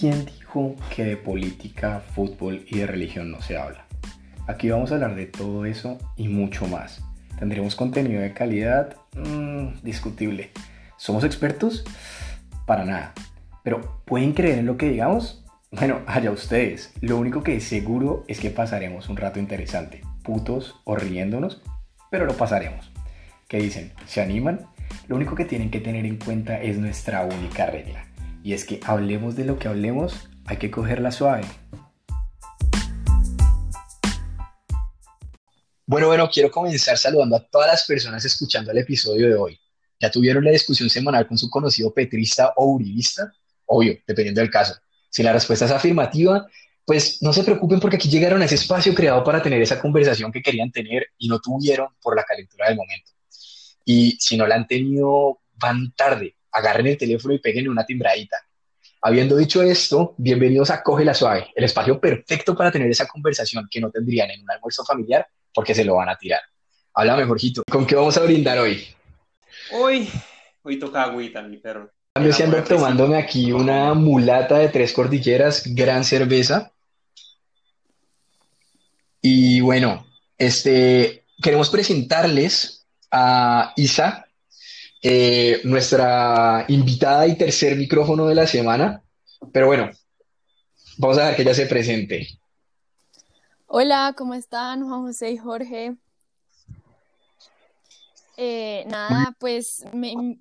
¿quién dijo que de política, fútbol y de religión no se habla? Aquí vamos a hablar de todo eso y mucho más. ¿Tendremos contenido de calidad? Mm, discutible. ¿Somos expertos? Para nada. Pero ¿pueden creer en lo que digamos? Bueno, allá ustedes. Lo único que seguro es que pasaremos un rato interesante, putos o riéndonos, pero lo pasaremos. ¿Qué dicen? ¿Se animan? Lo único que tienen que tener en cuenta es nuestra única regla. Y es que hablemos de lo que hablemos, hay que cogerla suave. Bueno, bueno, quiero comenzar saludando a todas las personas escuchando el episodio de hoy. ¿Ya tuvieron la discusión semanal con su conocido petrista o uribista? Obvio, dependiendo del caso. Si la respuesta es afirmativa, pues no se preocupen porque aquí llegaron a ese espacio creado para tener esa conversación que querían tener y no tuvieron por la calentura del momento. Y si no la han tenido, van tarde. Agarren el teléfono y peguen una timbradita. Habiendo dicho esto, bienvenidos a Coge la Suave, el espacio perfecto para tener esa conversación que no tendrían en un almuerzo familiar porque se lo van a tirar. Habla mejorcito. ¿Con qué vamos a brindar hoy? Hoy, hoy toca agüita, mi perro. Yo si ando tomándome aquí una mulata de tres cordilleras, gran cerveza. Y bueno, este, queremos presentarles a Isa, eh, nuestra invitada y tercer micrófono de la semana. Pero bueno, vamos a dejar que ella se presente. Hola, ¿cómo están Juan José y Jorge? Eh, nada, pues me,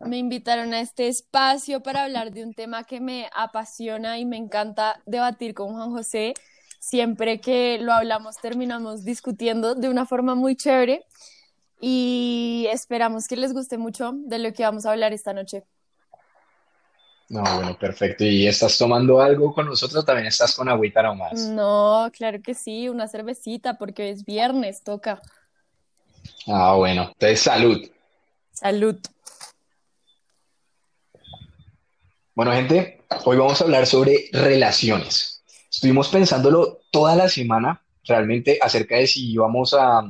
me invitaron a este espacio para hablar de un tema que me apasiona y me encanta debatir con Juan José. Siempre que lo hablamos terminamos discutiendo de una forma muy chévere y esperamos que les guste mucho de lo que vamos a hablar esta noche. No, bueno, perfecto. ¿Y estás tomando algo con nosotros? ¿También estás con agüita nomás? No, claro que sí, una cervecita porque es viernes, toca. Ah, bueno. Entonces, salud. Salud. Bueno, gente, hoy vamos a hablar sobre relaciones. Estuvimos pensándolo toda la semana realmente acerca de si íbamos a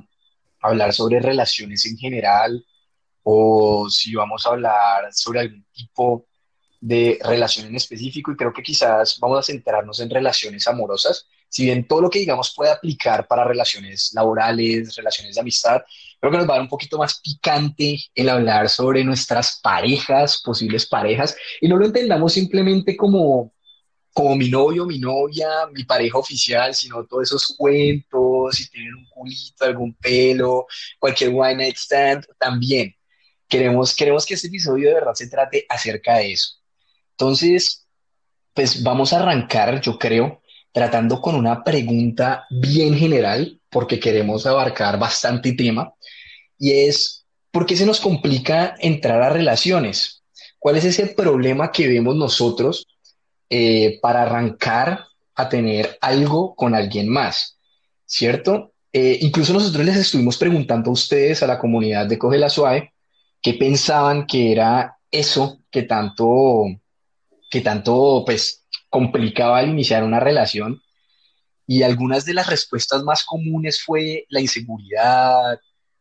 hablar sobre relaciones en general o si vamos a hablar sobre algún tipo de relación en específico y creo que quizás vamos a centrarnos en relaciones amorosas, si bien todo lo que digamos puede aplicar para relaciones laborales, relaciones de amistad, creo que nos va a dar un poquito más picante el hablar sobre nuestras parejas, posibles parejas, y no lo entendamos simplemente como, como mi novio, mi novia, mi pareja oficial, sino todos esos cuentos, si tienen un culito, algún pelo, cualquier one night stand, también. Queremos, queremos que este episodio de verdad se trate acerca de eso. Entonces, pues vamos a arrancar, yo creo, tratando con una pregunta bien general, porque queremos abarcar bastante tema, y es, ¿por qué se nos complica entrar a relaciones? ¿Cuál es ese problema que vemos nosotros eh, para arrancar a tener algo con alguien más? ¿Cierto? Eh, incluso nosotros les estuvimos preguntando a ustedes, a la comunidad de Coge la Suave, qué pensaban que era eso que tanto, que tanto, pues, complicaba al iniciar una relación y algunas de las respuestas más comunes fue la inseguridad,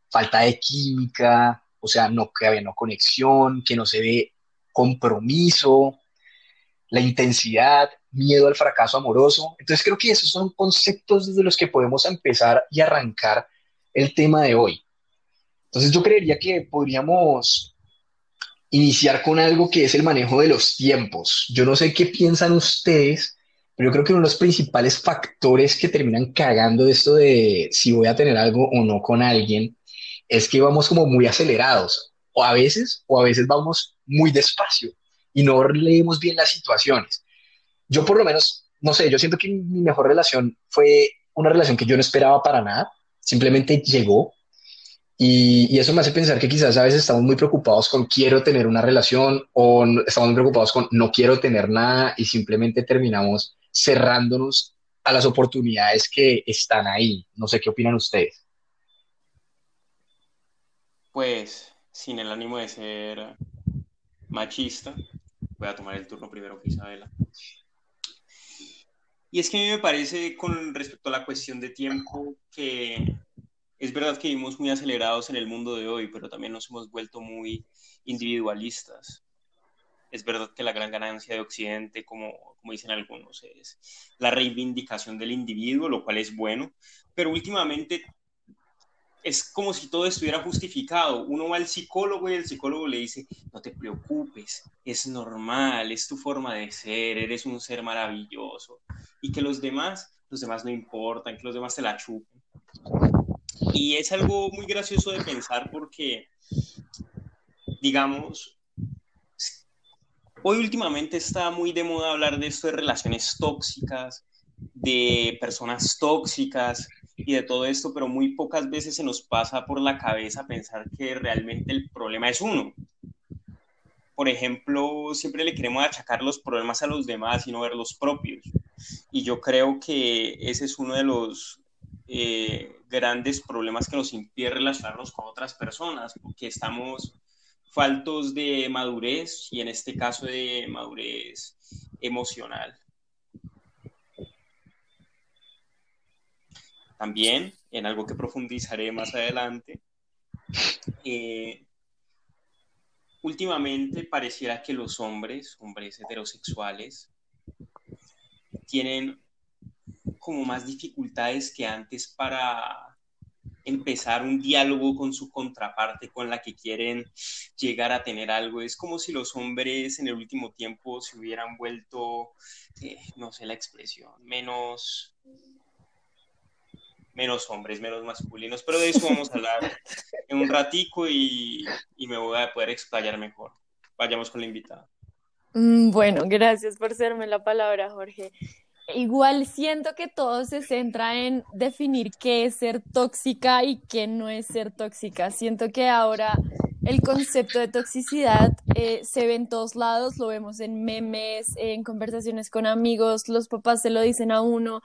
falta de química, o sea, no que había no conexión, que no se ve compromiso, la intensidad, miedo al fracaso amoroso. Entonces creo que esos son conceptos desde los que podemos empezar y arrancar el tema de hoy. Entonces yo creería que podríamos iniciar con algo que es el manejo de los tiempos. Yo no sé qué piensan ustedes, pero yo creo que uno de los principales factores que terminan cagando esto de si voy a tener algo o no con alguien es que vamos como muy acelerados, o a veces, o a veces vamos muy despacio y no leemos bien las situaciones. Yo por lo menos, no sé, yo siento que mi mejor relación fue una relación que yo no esperaba para nada, simplemente llegó, y, eso me hace pensar que quizás a veces estamos muy preocupados con quiero tener una relación o estamos muy preocupados con no quiero tener nada y simplemente terminamos cerrándonos a las oportunidades que están ahí. No sé qué opinan ustedes. Pues, sin el ánimo de ser machista, voy a tomar el turno primero que Isabela. Y es que a mí me parece, con respecto a la cuestión de tiempo, que es verdad que vivimos muy acelerados en el mundo de hoy, pero también nos hemos vuelto muy individualistas. Es verdad que la gran ganancia de Occidente, como, como dicen algunos, es la reivindicación del individuo, lo cual es bueno, pero últimamente es como si todo estuviera justificado. Uno va al psicólogo y el psicólogo le dice, no te preocupes, es normal, es tu forma de ser, eres un ser maravilloso. Y que los demás, los demás no importan, que los demás te la chupen. Y es algo muy gracioso de pensar porque, digamos, hoy últimamente está muy de moda hablar de esto de relaciones tóxicas, de personas tóxicas, y de todo esto, pero muy pocas veces se nos pasa por la cabeza pensar que realmente el problema es uno. Por ejemplo, siempre le queremos achacar los problemas a los demás y no ver los propios. Y yo creo que ese es uno de los eh, grandes problemas que nos impide relacionarnos con otras personas, porque estamos faltos de madurez y en este caso de madurez emocional. También, en algo que profundizaré más adelante, eh, últimamente pareciera que los hombres, hombres heterosexuales, tienen como más dificultades que antes para empezar un diálogo con su contraparte con la que quieren llegar a tener algo. Es como si los hombres en el último tiempo se hubieran vuelto, eh, no sé la expresión, menos menos hombres, menos masculinos, pero de eso vamos a hablar en un ratico y, me voy a poder explayar mejor. Vayamos con la invitada. Mm, bueno, gracias por hacerme la palabra, Jorge. Igual siento que todo se centra en definir qué es ser tóxica y qué no es ser tóxica. Siento que ahora el concepto de toxicidad eh, se ve en todos lados, lo vemos en memes, en conversaciones con amigos, los papás se lo dicen a uno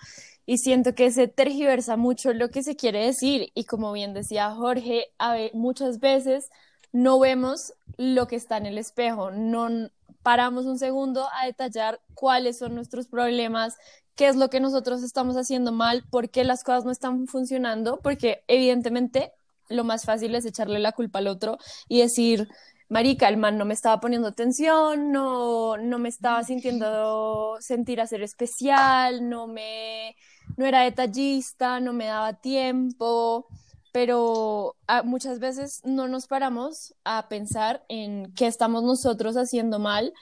y siento que se tergiversa mucho lo que se quiere decir y como bien decía Jorge, muchas veces no vemos lo que está en el espejo, no paramos un segundo a detallar cuáles son nuestros problemas, qué es lo que nosotros estamos haciendo mal, por qué las cosas no están funcionando, porque evidentemente lo más fácil es echarle la culpa al otro y decir, marica, el man no me estaba poniendo atención, no, no me estaba sintiendo sentir a ser especial, no me no era detallista, no me daba tiempo, pero ah, muchas veces no nos paramos a pensar en qué estamos nosotros haciendo mal.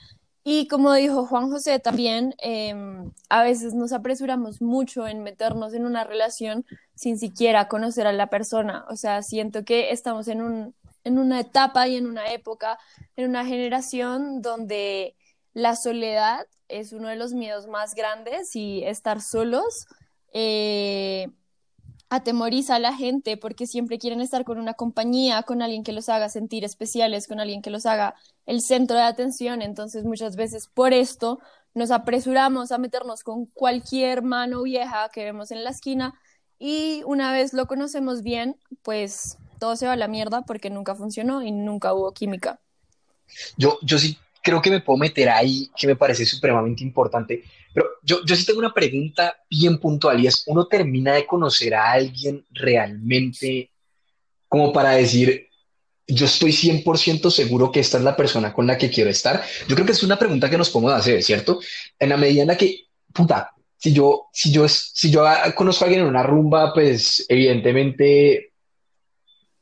Y como dijo Juan José también, em, a veces nos apresuramos mucho en meternos en una relación sin siquiera conocer a la persona. O sea, siento que estamos en, un, en una etapa y en una época, en una generación donde la soledad es uno de los miedos más grandes y estar solos eh, atemoriza a la gente porque siempre quieren estar con una compañía, con alguien que los haga sentir especiales, con alguien que los haga el centro de atención. Entonces muchas veces por esto nos apresuramos a meternos con cualquier mano vieja que vemos en la esquina y una vez lo conocemos bien, pues todo se va a la mierda porque nunca funcionó y nunca hubo química. Yo, yo sí creo que me puedo meter ahí, que me parece supremamente importante. Pero yo, yo sí tengo una pregunta bien puntual y es, ¿uno termina de conocer a alguien realmente como para decir, yo estoy 100% seguro que esta es la persona con la que quiero estar? Yo creo que es una pregunta que nos podemos hacer, ¿cierto? En la medida en la que, puta, si yo, si yo, si yo conozco a alguien en una rumba, pues evidentemente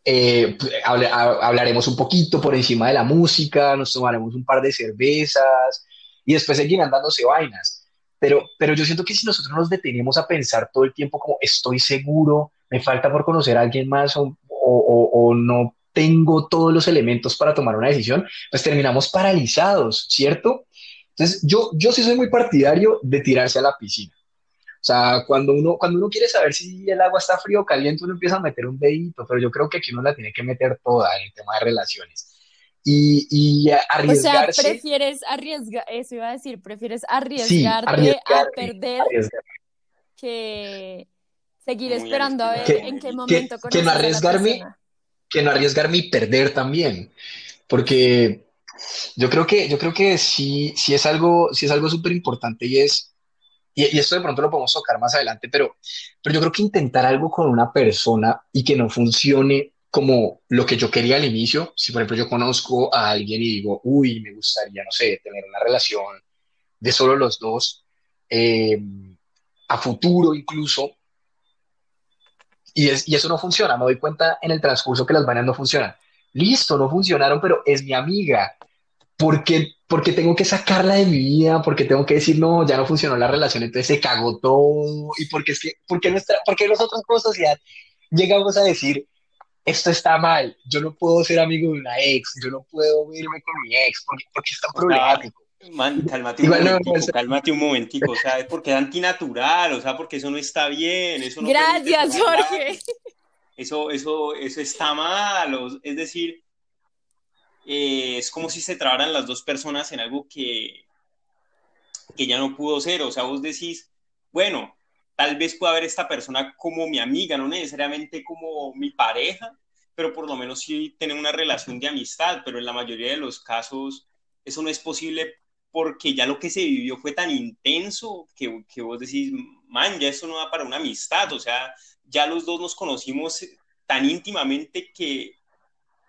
eh, hablaremos un poquito por encima de la música, nos tomaremos un par de cervezas y después seguirán dándose vainas. Pero, pero yo siento que si nosotros nos detenemos a pensar todo el tiempo como estoy seguro, me falta por conocer a alguien más o, o, no tengo todos los elementos para tomar una decisión, pues terminamos paralizados, ¿cierto? Entonces, yo, yo sí soy muy partidario de tirarse a la piscina. O sea, cuando uno, cuando uno quiere saber si el agua está frío o caliente, uno empieza a meter un dedito, pero yo creo que aquí uno la tiene que meter toda en el tema de relaciones. Y, y arriesgarse. O sea, prefieres arriesgar, eso iba a decir, prefieres arriesgarte a perder que seguir esperando a ver en qué momento que, que no arriesgarme, que no arriesgarme y perder también. Porque yo creo que, yo creo que sí, sí es algo, sí es algo súper importante y es y, esto de pronto lo podemos tocar más adelante, pero, pero yo creo que intentar algo con una persona y que no funcione, como lo que yo quería al inicio. Si, por ejemplo, yo conozco a alguien y digo, uy, me gustaría, no sé, tener una relación de solo los dos, eh, a futuro incluso, y, y eso no funciona, me doy cuenta en el transcurso que las vainas no funcionan. Listo, no funcionaron, pero es mi amiga. Porque, porque tengo que sacarla de mi vida, porque tengo que decir, no, ya no funcionó la relación, entonces se cagó todo. Y porque es que, porque nuestra, porque nosotros como sociedad llegamos a decir, esto está mal, yo no puedo ser amigo de una ex, yo no puedo irme con mi ex, porque, porque es tan problemático. Man, cálmate un momentico, no, cálmate un momentico, o sea, es porque es antinatural, o sea, porque eso no está bien, eso no Gracias, Jorge. Eso, eso, eso está mal, es decir, eh, es como si se trabaran las dos personas en algo que, que ya no pudo ser, o sea, vos decís, bueno, tal vez pueda ver esta persona como mi amiga, no necesariamente como mi pareja, pero por lo menos sí tener una relación de amistad, pero en la mayoría de los casos eso no es posible porque ya lo que se vivió fue tan intenso que, que vos decís, man, ya eso no da para una amistad, o sea, ya los dos nos conocimos tan íntimamente que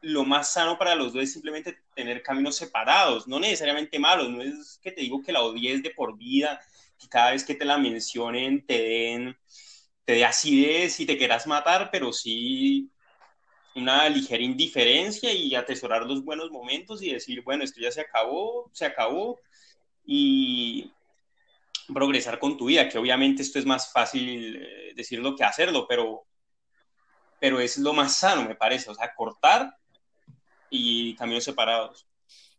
lo más sano para los dos es simplemente tener caminos separados, no necesariamente malos, no es que te digo que la odies de por vida, que cada vez que te la mencionen te den, te dé acidez y te quieras matar, pero sí una ligera indiferencia y atesorar los buenos momentos y decir, bueno, esto ya se acabó, se acabó, y progresar con tu vida, que obviamente esto es más fácil eh, decirlo que hacerlo, pero, pero es lo más sano, me parece, o sea, cortar y caminos separados.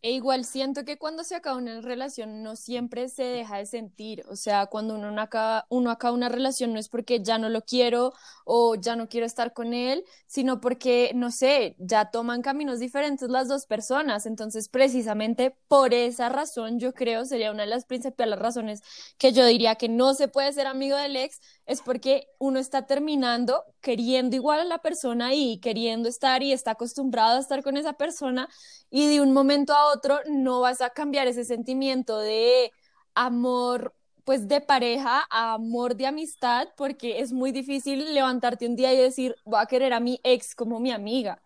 E igual siento que cuando se acaba una relación no siempre se deja de sentir, o sea, cuando uno acaba, uno acaba una relación no es porque ya no lo quiero o ya no quiero estar con él, sino porque, no sé, ya toman caminos diferentes las dos personas. Entonces, precisamente por esa razón, yo creo, sería una de las principales razones que yo diría que no se puede ser amigo del ex, es porque uno está terminando queriendo igual a la persona y queriendo estar y está acostumbrado a estar con esa persona y de un momento a otro no vas a cambiar ese sentimiento de amor pues de pareja a amor de amistad porque es muy difícil levantarte un día y decir voy a querer a mi ex como mi amiga.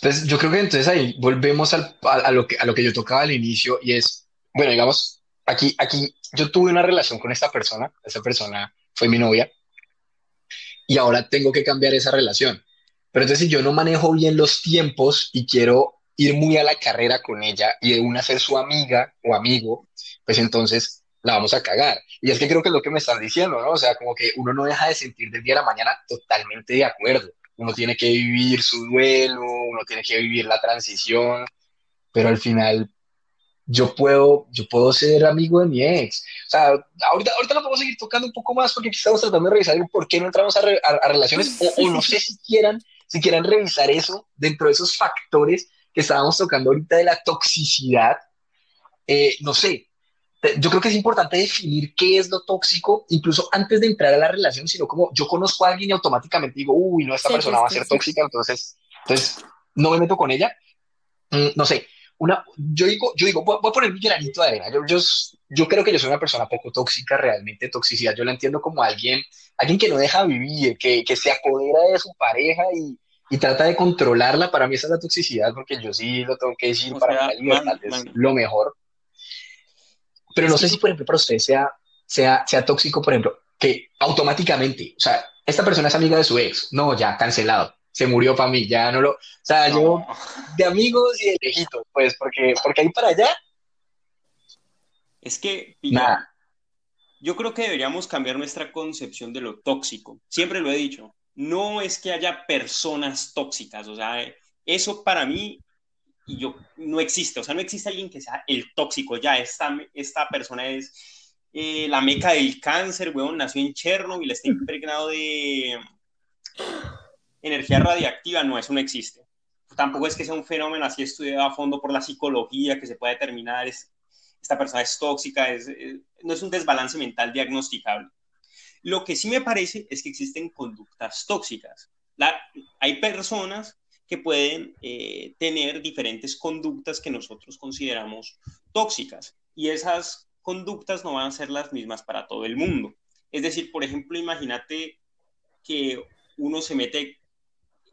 Pues yo creo que entonces ahí volvemos al, a, lo que, a lo que yo tocaba al inicio y es, bueno, digamos, aquí, aquí yo tuve una relación con esta persona, esa persona fue mi novia y ahora tengo que cambiar esa relación. Pero entonces si yo no manejo bien los tiempos y quiero ir muy a la carrera con ella y de una ser su amiga o amigo, pues entonces la vamos a cagar. Y es que creo que es lo que me están diciendo, ¿no? O sea, como que uno no deja de sentir del día a la mañana totalmente de acuerdo. Uno tiene que vivir su duelo, uno tiene que vivir la transición, pero al final yo puedo, yo puedo ser amigo de mi ex. O sea, ahorita, ahorita lo podemos seguir tocando un poco más porque aquí estamos tratando de revisar por qué no entramos a, a, relaciones o, no sé si quieran, si quieran revisar eso dentro de esos factores que estábamos tocando ahorita de la toxicidad. Eh, no sé, yo creo que es importante definir qué es lo tóxico, incluso antes de entrar a la relación, sino como yo conozco a alguien y automáticamente digo, uy, no, esta persona va a ser tóxica, entonces, entonces no me meto con ella. Mm, no sé, una, yo digo, yo digo, voy, a poner mi granito de arena. Yo, yo, yo, creo que yo soy una persona poco tóxica, realmente toxicidad. Yo la entiendo como alguien, alguien que no deja vivir, que, que se apodera de su pareja y, y, trata de controlarla. Para mí esa es la toxicidad, porque yo sí lo tengo que decir, para mí la libertad es lo mejor. Pero no sé si, por ejemplo, para usted sea, sea, sea tóxico, por ejemplo, que automáticamente, o sea, esta persona es amiga de su ex, no, ya, cancelado se murió para mí, ya no lo, o sea, yo de amigos y de lejitos, pues, porque, porque ahí para allá. Es que, nada. yo creo que deberíamos cambiar nuestra concepción de lo tóxico. Siempre lo he dicho, no es que haya personas tóxicas, o sea, eso para mí y yo no existe, o sea, no existe alguien que sea el tóxico, ya esta, esta persona es eh, la meca del cáncer, weón, nació en Chernobyl, está impregnado de energía radiactiva, no, eso no existe. Tampoco es que sea un fenómeno así estudiado a fondo por la psicología que se pueda determinar es, esta persona es tóxica, es, no es un desbalance mental diagnosticable. Lo que sí me parece es que existen conductas tóxicas. hay personas que pueden eh, tener diferentes conductas que nosotros consideramos tóxicas y esas conductas no van a ser las mismas para todo el mundo. Es decir, por ejemplo, imagínate que uno se mete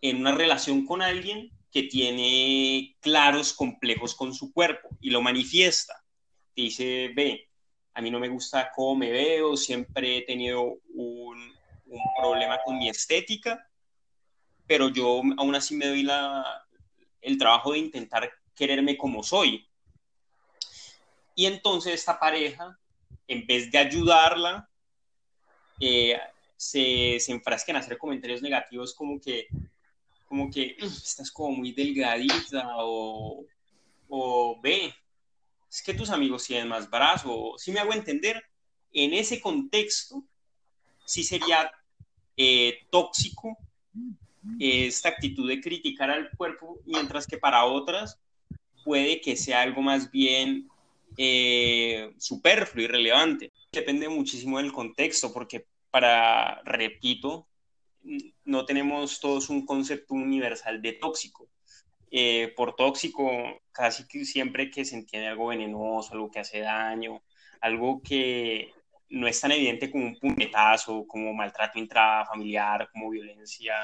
en una relación con alguien que tiene claros complejos con su cuerpo y lo manifiesta. Dice, ve, a mí no me gusta cómo me veo, siempre he tenido un, un problema con mi estética, pero yo aún así me doy la, el trabajo de intentar quererme como soy. Y entonces esta pareja, en vez de ayudarla, eh, se, se enfrasca en hacer comentarios negativos como que, como que estás como muy delgadita o, o ve, es que tus amigos tienen más brazo. Si me hago entender, en ese contexto sí sería eh, tóxico esta actitud de criticar al cuerpo, mientras que para otras puede que sea algo más bien eh, superfluo y relevante. Depende muchísimo del contexto, porque para, repito, no tenemos todos un concepto universal de tóxico. Eh, por tóxico, casi que siempre que se entiende algo venenoso, algo que hace daño, algo que no es tan evidente como un puñetazo, como maltrato intrafamiliar, como violencia,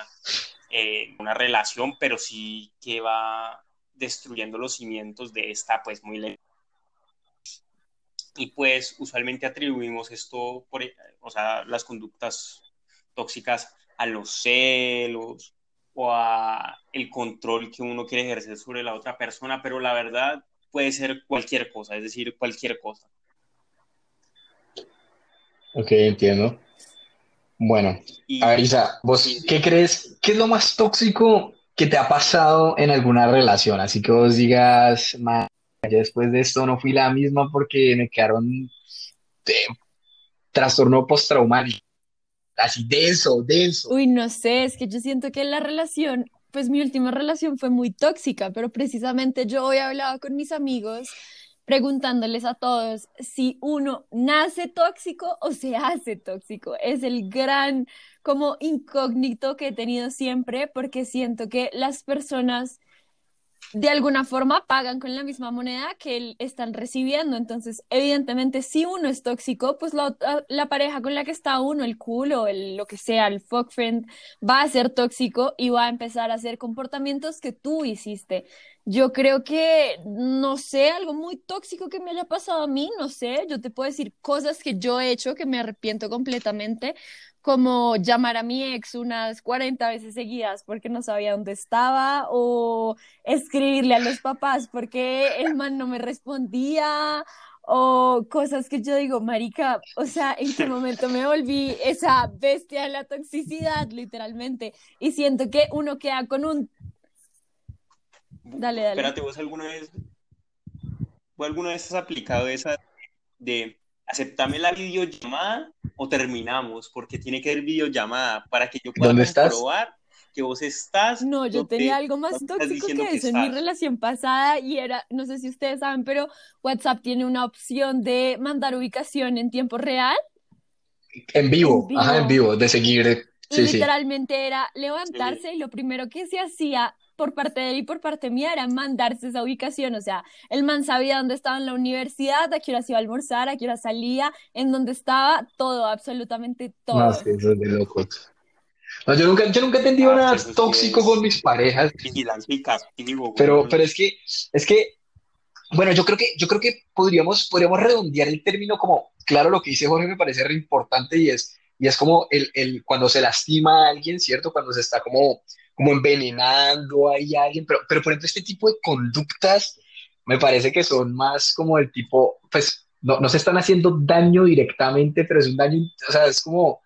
eh, una relación, pero sí que va destruyendo los cimientos de esta, pues muy lenta. Y pues usualmente atribuimos esto, por, o sea, las conductas tóxicas a los celos o a el control que uno quiere ejercer sobre la otra persona, pero la verdad puede ser cualquier cosa, es decir, cualquier cosa. Ok, entiendo. Bueno, Arisa, ¿vos qué crees? ¿Qué es lo más tóxico que te ha pasado en alguna relación? Así que vos digas, ya después de esto no fui la misma porque me quedaron de trastorno postraumático. Así denso, denso. Uy, no sé, es que yo siento que la relación, pues mi última relación fue muy tóxica, pero precisamente yo hoy hablado con mis amigos preguntándoles a todos si uno nace tóxico o se hace tóxico. Es el gran como incógnito que he tenido siempre porque siento que las personas de alguna forma pagan con la misma moneda que están recibiendo. Entonces, evidentemente, si uno es tóxico, pues la, la pareja con la que está uno, el culo, el, lo que sea, el fuck friend, va a ser tóxico y va a empezar a hacer comportamientos que tú hiciste. Yo creo que, no sé, algo muy tóxico que me haya pasado a mí, no sé, yo te puedo decir cosas que yo he hecho que me arrepiento completamente, como llamar a mi ex unas 40 veces seguidas porque no sabía dónde estaba o escribirle a los papás porque el man no me respondía o cosas que yo digo, marica, o sea, en qué momento me volví esa bestia de la toxicidad, literalmente, y siento que uno queda con un... Dale, dale. Espérate, ¿vos alguna vez, ¿vos alguna vez has aplicado esa de aceptame la videollamada o terminamos, porque tiene que haber videollamada para que yo pueda comprobar que vos estás. No, yo tenía algo más tóxico que eso en mi relación pasada y era, no sé si ustedes saben, pero WhatsApp tiene una opción de mandar ubicación en tiempo real. En vivo, ajá, en vivo, de seguir. y literalmente era levantarse y lo primero que se hacía por parte de él y por parte mía era mandarse esa ubicación, o sea, el man sabía dónde estaba en la universidad, a qué hora se iba a almorzar, a qué hora salía, en dónde estaba, todo, absolutamente todo. No, sí, eso es de locos. No, yo nunca, yo nunca he entendido ah, nada tóxico con mis parejas. Pero, pero es que, es que, bueno, yo creo que, yo creo que podríamos, podríamos redondear el término como, claro, lo que dice Jorge me parece re importante y es, y es como el, el, cuando se lastima a alguien, ¿cierto? Cuando se está como como envenenando a alguien, pero, pero por ejemplo este tipo de conductas me parece que son más como el tipo, pues no, no se están haciendo daño directamente, pero es un daño, o sea, es como,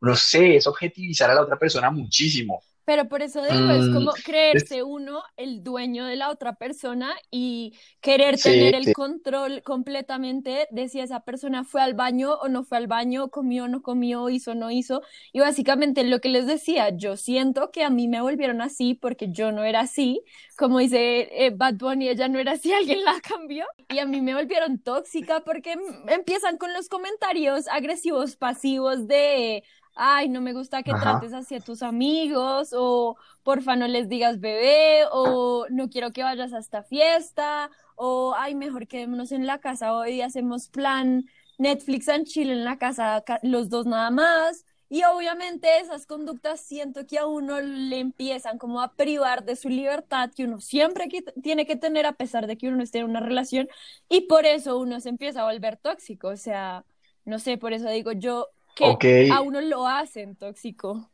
no sé, es objetivizar a la otra persona muchísimo. Pero por eso digo, es como mm, creerse uno el dueño de la otra persona y querer tener el control completamente de si esa persona fue al baño o no fue al baño, comió o no comió, hizo o no hizo. Y básicamente lo que les decía, yo siento que a mí me volvieron así porque yo no era así. Como dice eh, Bad Bunny, ella no era así, alguien la cambió. Y a mí me volvieron tóxica porque empiezan con los comentarios agresivos, pasivos de ay, no me gusta que trates así a tus amigos, o porfa no les digas bebé, o no quiero que vayas a esta fiesta, o ay, mejor quedémonos en la casa hoy, hacemos plan Netflix and chill en la casa, los dos nada más. Y obviamente esas conductas siento que a uno le empiezan como a privar de su libertad que uno siempre tiene que tener a pesar de que uno esté en una relación y por eso uno se empieza a volver tóxico. O sea, no sé, por eso digo yo que a uno lo hacen tóxico.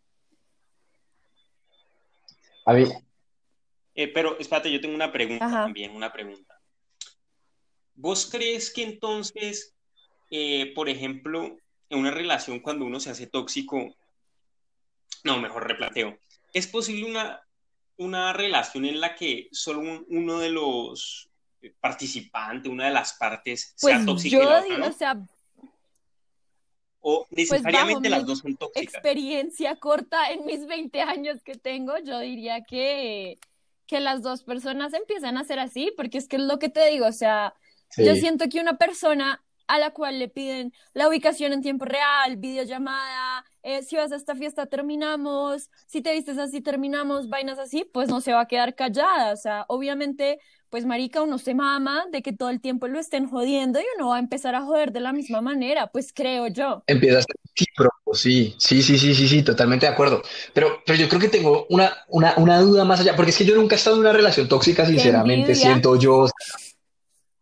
A mí. Eh, pero espérate, yo tengo una pregunta también, una pregunta. ¿Vos crees que entonces, eh, por ejemplo, en una relación cuando uno se hace tóxico, no, mejor replanteo, ¿es posible una, una relación en la que solo uno de los participantes, una de las partes sea pues tóxica? Yo o sea, o pues necesariamente las dos son tóxicas. Experiencia corta en mis 20 años que tengo, yo diría que, que las dos personas empiezan a ser así, porque es que es lo que te digo, o sea, yo siento que una persona a la cual le piden la ubicación en tiempo real, videollamada, eh, si vas a esta fiesta terminamos, si te vistes así terminamos, vainas así, pues no se va a quedar callada, o sea, obviamente pues marica, uno se mama de que todo el tiempo lo estén jodiendo y uno va a empezar a joder de la misma manera, pues creo yo. Empieza a ser sí, sí, sí, sí, sí, sí, totalmente de acuerdo. Pero, pero yo creo que tengo una, una, una duda más allá, porque es que yo nunca he estado en una relación tóxica, sinceramente, siento yo,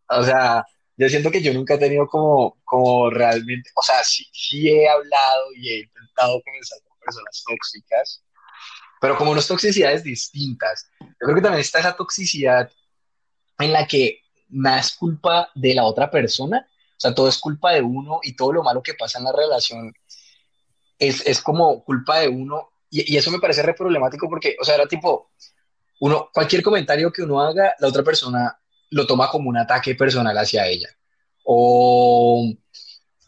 o sea, yo siento que yo nunca he tenido como, como realmente, o sea, sí, sí he hablado y he intentado comenzar con personas tóxicas, pero como unas toxicidades distintas. Yo creo que también está esa toxicidad en la que nada es culpa de la otra persona, o sea, todo es culpa de uno y todo lo malo que pasa en la relación es, es como culpa de uno y, y, eso me parece re problemático porque, o sea, era tipo, uno, cualquier comentario que uno haga, la otra persona lo toma como un ataque personal hacia ella. O,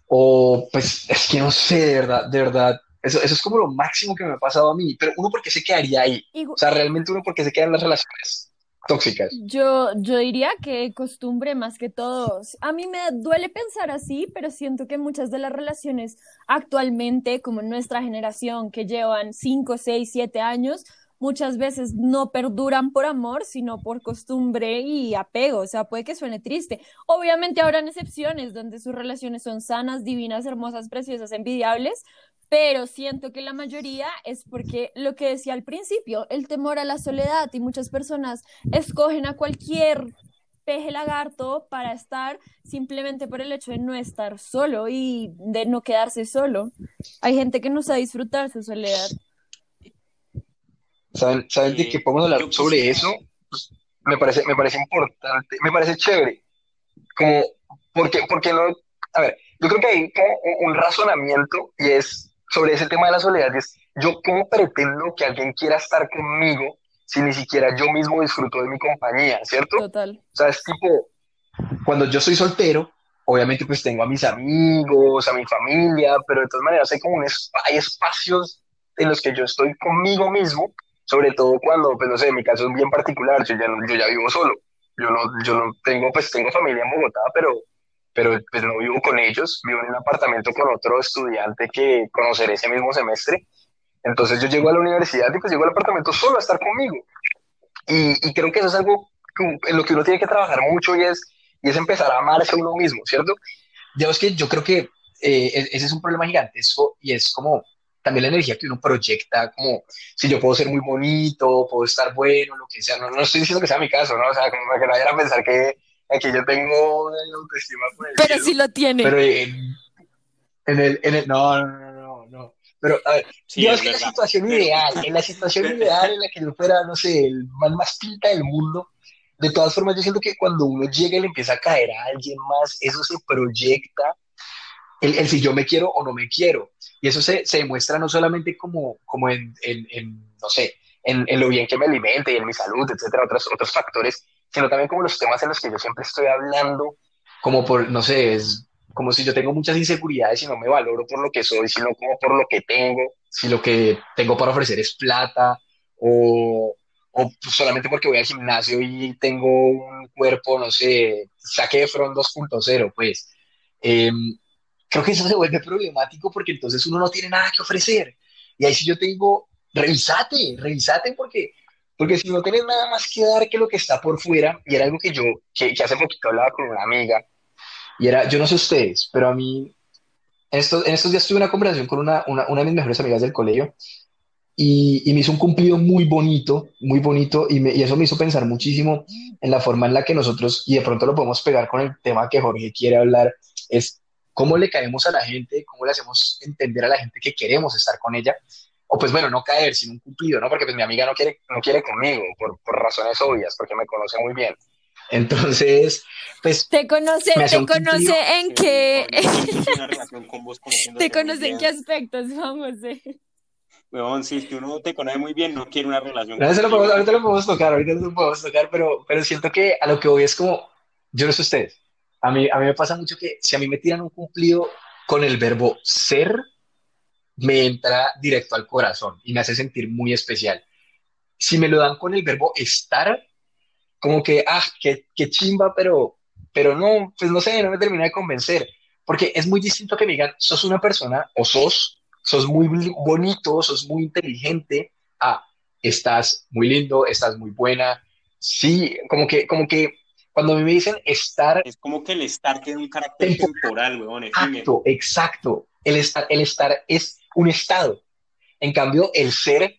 o pues es que no sé, de verdad, de verdad, eso, eso es como lo máximo que me ha pasado a mí, pero uno porque se quedaría ahí, o sea, realmente uno porque se queda en las relaciones tóxicas? Yo, yo diría que costumbre más que todo. A mí me duele pensar así, pero siento que muchas de las relaciones actualmente, como en nuestra generación, que llevan 5, 6, 7 años, muchas veces no perduran por amor, sino por costumbre y apego. O sea, puede que suene triste. Obviamente habrán excepciones donde sus relaciones son sanas, divinas, hermosas, preciosas, envidiables, pero siento que la mayoría es porque lo que decía al principio, el temor a la soledad y muchas personas escogen a cualquier peje lagarto para estar simplemente por el hecho de no estar solo y de no quedarse solo. Hay gente que no sabe disfrutar su soledad. ¿Saben, ¿saben de qué podemos hablar sobre eso? Pues, me parece, me parece importante, me parece chévere. Como, porque, porque no, a ver, yo creo que hay un razonamiento y es sobre ese tema de la soledad es, yo cómo pretendo que alguien quiera estar conmigo si ni siquiera yo mismo disfruto de mi compañía, ¿cierto? Total. O sea, es tipo, cuando yo soy soltero, obviamente pues tengo a mis amigos, a mi familia, pero de todas maneras hay como hay espacios en los que yo estoy conmigo mismo, sobre todo cuando, pues no sé, mi caso es bien particular, yo ya, yo vivo solo, yo no, yo no tengo, pues tengo familia en Bogotá, pero pero pues no vivo con ellos, vivo en un apartamento con otro estudiante que conoceré ese mismo semestre. Entonces yo llego a la universidad y pues llego al apartamento solo a estar conmigo. Y, creo que eso es algo en lo que uno tiene que trabajar mucho y es, y es empezar a amarse a uno mismo, ¿cierto? Es que yo creo que eh, e-, ese es un problema gigantesco y es como también la energía que uno proyecta, como si yo puedo ser muy bonito, puedo estar bueno, lo que sea. No, no estoy diciendo que sea mi caso, ¿no? O sea, como que no vayan a pensar que Aquí yo tengo una autoestima por el Pero sí lo tiene. Pero en, el, en el, no, no, no, no, Pero, a ver, sí, digamos que en la situación ideal, en la situación ideal en la que yo fuera, no sé, el mal más pinta del mundo, de todas formas, yo siento que cuando uno llega y le empieza a caer a alguien más, eso se proyecta, el, el si yo me quiero o no me quiero. Y eso se, se demuestra no solamente como, como en, en, en no sé, en, en, lo bien que me alimente y en mi salud, etcétera, otros, otros factores, sino también como los temas en los que yo siempre estoy hablando, como por, no sé, es como si yo tengo muchas inseguridades y no me valoro por lo que soy, sino como por lo que tengo, si lo que tengo para ofrecer es plata o, o solamente porque voy al gimnasio y tengo un cuerpo, no sé, saque de front 2.0, pues. Em, creo que eso se vuelve problemático porque entonces uno no tiene nada que ofrecer. Y ahí sí yo te digo, revisate, revisate porque porque si no tienes nada más que dar que lo que está por fuera, y era algo que yo, que, hace poquito hablaba con una amiga, y era, yo no sé ustedes, pero a mí, en estos, en estos días tuve una conversación con una, una, una de mis mejores amigas del colegio y, y me hizo un cumplido muy bonito, muy bonito, y, me- y eso me hizo pensar muchísimo en la forma en la que nosotros, y de pronto lo podemos pegar con el tema que Jorge quiere hablar, es cómo le caemos a la gente, cómo le hacemos entender a la gente que queremos estar con ella, o pues bueno, no caer, sino un cumplido, ¿no? Porque pues mi amiga no quiere, no quiere conmigo, por, por razones obvias, porque me conoce muy bien. Entonces, pues Te conoce, te conoce en qué, te conoce en qué aspectos, Juan José. Weón, si es que uno te conoce muy bien, no quiere una relación No, eso lo podemos- ahorita lo podemos tocar, ahorita lo podemos tocar, pero, pero siento que a lo que voy es como, yo no sé ustedes, a mí, a mí me pasa mucho que si a mí me tiran un cumplido con el verbo ser, me entra directo al corazón y me hace sentir muy especial. Si me lo dan con el verbo estar, como que, ah, qué, qué chimba, pero, pero no, pues no sé, no me termina de convencer, porque es muy distinto que me digan, sos una persona o sos, sos muy bonito, sos muy inteligente, ah, estás muy lindo, estás muy buena, sí, como que, como que cuando a mí me dicen estar, Es como que el estar tiene un carácter temporal, weón, exacto, exacto, el estar, el estar es un estado, en cambio el ser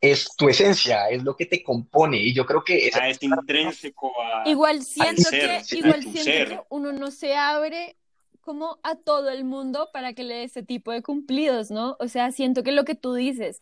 es tu esencia, es lo que te compone, y yo creo que Ah, es intrínseco a... Igual siento ser, que, igual siento ser. que uno no se abre como a todo el mundo para que le dé ese tipo de cumplidos, ¿no? O sea, siento que lo que tú dices,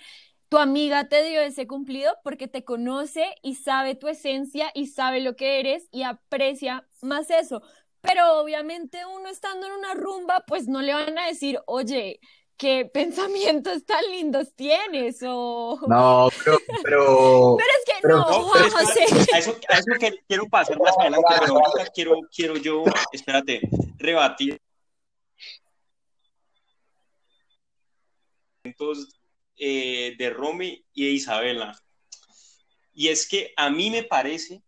tu amiga te dio ese cumplido porque te conoce y sabe tu esencia y sabe lo que eres y aprecia más eso. Pero obviamente uno estando en una rumba, pues no le van a decir, oye, qué pensamientos tan lindos tienes o... No, pero, pero, Pero es que pero- no, No, pero José. espérate, a eso, a eso que quiero pasar más adelante, pero ahorita quiero, quiero yo, espérate, rebatir eh, de Romy y de Isabela. Y es que a mí me parece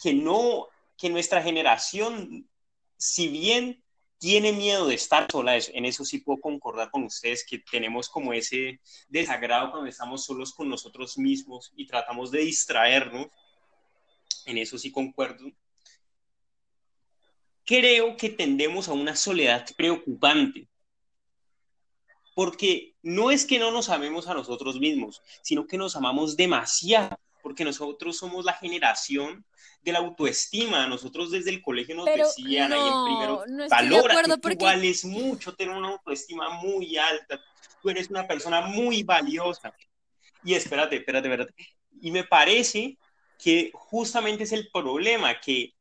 que no, que nuestra generación, si bien tiene miedo de estar sola, en eso sí puedo concordar con ustedes, que tenemos como ese desagrado cuando estamos solos con nosotros mismos y tratamos de distraernos, en eso sí concuerdo. Creo que tendemos a una soledad preocupante, porque no es que no nos amemos a nosotros mismos, sino que nos amamos demasiado, porque nosotros somos la generación de la autoestima. Nosotros desde el colegio nos Pero decían ahí en no, primero, no valora tú porque- vales mucho, tener una autoestima muy alta, tú eres una persona muy valiosa. Y espérate, espérate, espérate. Y me parece que justamente es el problema, que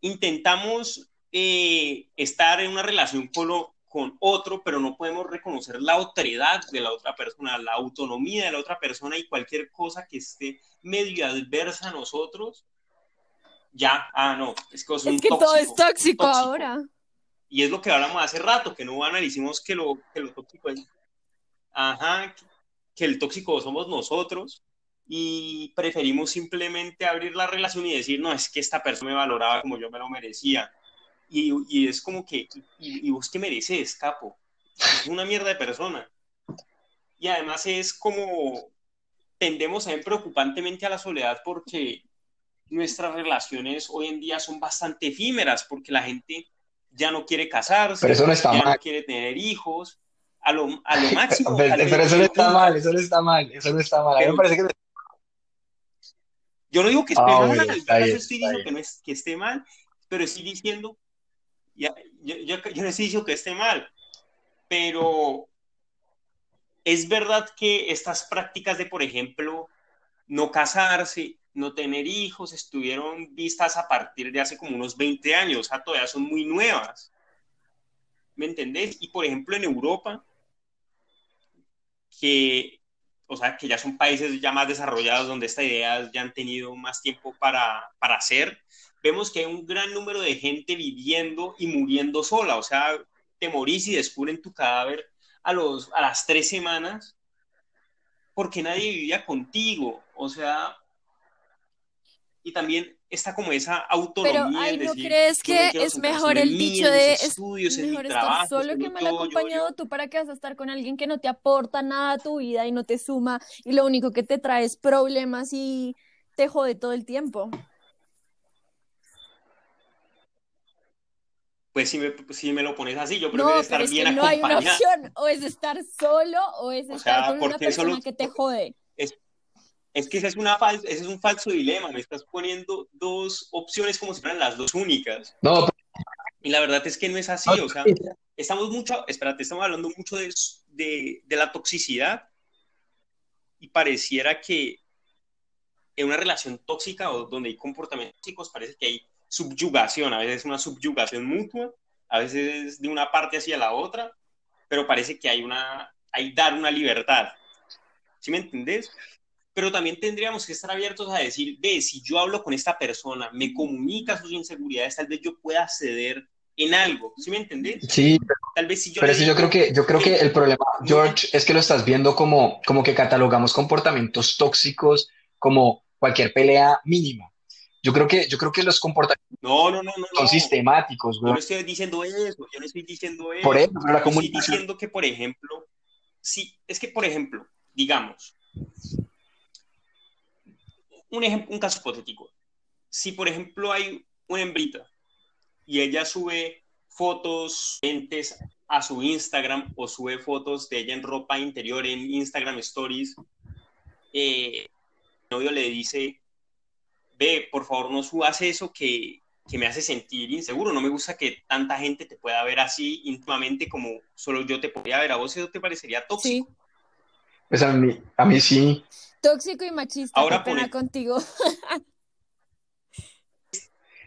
intentamos eh, estar en una relación con, lo- con otro, pero no podemos reconocer la otredad de la otra persona, la autonomía de la otra persona y cualquier cosa que esté medio adversa a nosotros. Ya, ah, no, es que, sos un Es que todo es tóxico, tóxico, tóxico. ahora. Y es lo que hablamos hace rato, que no analicemos que lo, que lo tóxico es. Ajá, que, que el tóxico somos nosotros y preferimos simplemente abrir la relación y decir, no, es que esta persona me valoraba como yo me lo merecía. Y, y es como que, y, y vos qué mereces, capo? Es una mierda de persona. Y además es como, tendemos a ver preocupantemente a la soledad porque nuestras relaciones hoy en día son bastante efímeras, porque la gente ya no quiere casarse, Pero eso no está ya mal. no quiere tener hijos, a lo, a lo máximo. pero, pero eso no está mal, eso no está mal, eso no está mal. A mí me parece que Yo no digo que esté Ah, mal, yo estoy diciendo que, no es, que esté mal, pero estoy diciendo, ya, yo, yo, yo no estoy diciendo que esté mal, pero es verdad que estas prácticas de, por ejemplo, no casarse, no tener hijos, estuvieron vistas a partir de hace como unos 20 años, o sea, todavía son muy nuevas. ¿Me entendés? Y por ejemplo, en Europa, que, o sea, que ya son países ya más desarrollados donde estas ideas ya han tenido más tiempo para, para hacer, vemos que hay un gran número de gente viviendo y muriendo sola, o sea, te morís y descubren tu cadáver a, los, a las tres semanas porque nadie vivía contigo, o sea, y también está como esa Pero, autonomía. ay, en ¿no decir, crees me que es mejor el dicho de es estudios, mejor estar trabajo, solo que mal yo, yo, acompañado? yo? ¿Tú para qué vas a estar con alguien que no te aporta nada a tu vida y no te suma y lo único que te trae es problemas y te jode todo el tiempo? Pues si me, si me lo pones así, yo prefiero No, estar pero es bien que no hay una acompañado. opción, o es estar solo o es O estar sea, con una persona solo- que te jode. Es, que ese es, una fal- ese es un falso dilema, me estás poniendo dos opciones como si fueran las dos únicas. No, Y la verdad es que no es así, o sea, estamos mucho, espérate, estamos hablando mucho de, de, de la toxicidad y pareciera que en una relación tóxica o donde hay comportamientos tóxicos parece que hay subyugación, a veces una subyugación mutua, a veces de una parte hacia la otra, pero parece que hay una, hay dar una libertad. ¿Sí me entendés? Pero también tendríamos que estar abiertos a decir, ve, si yo hablo con esta persona, me comunica sus inseguridades, tal vez yo pueda ceder en algo. ¿Sí me entendés? sí, Tal vez si yo pero sí, yo digo creo que, yo creo que el problema. George, es que lo estás viendo como, como que catalogamos comportamientos tóxicos como cualquier pelea mínima. Yo creo que, yo creo que los comportamientos No, no, no, no. son no. sistemáticos, Yo no estoy diciendo eso, yo no estoy diciendo eso. Por eso, pero la Yo estoy comunicación. diciendo que, por ejemplo, sí, es que, por ejemplo, digamos, un, un caso hipotético. Si, por ejemplo, hay una hembrita y ella sube fotos a su Instagram o sube fotos de ella en ropa interior en Instagram Stories, eh, el novio le dice, ve, por favor no subas eso que, que me hace sentir inseguro, no me gusta que tanta gente te pueda ver así íntimamente como solo yo te podría ver, a vos eso te parecería tóxico. Sí, Pues a mí, a mí sí. tóxico y machista, Ahora qué pena contigo.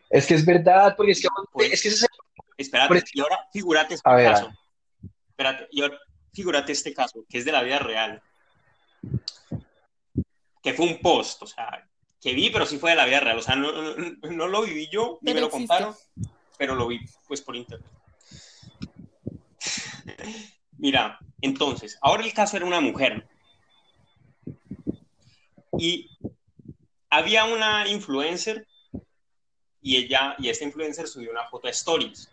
Es que es verdad, porque es que, Pues- es que ese es el- Espérate, Pero es- y ahora figúrate este A ver, a caso. Espérate, y ahora figúrate este caso, que es de la vida real. Que fue un post, o sea, que vi, pero sí fue de la vida real. O sea, no, no, no lo viví yo, ni Pero me lo existe. contaron, pero lo vi pues por internet. Mira, entonces, ahora el caso era una mujer. Y había una influencer y ella y esta influencer subió una foto a stories.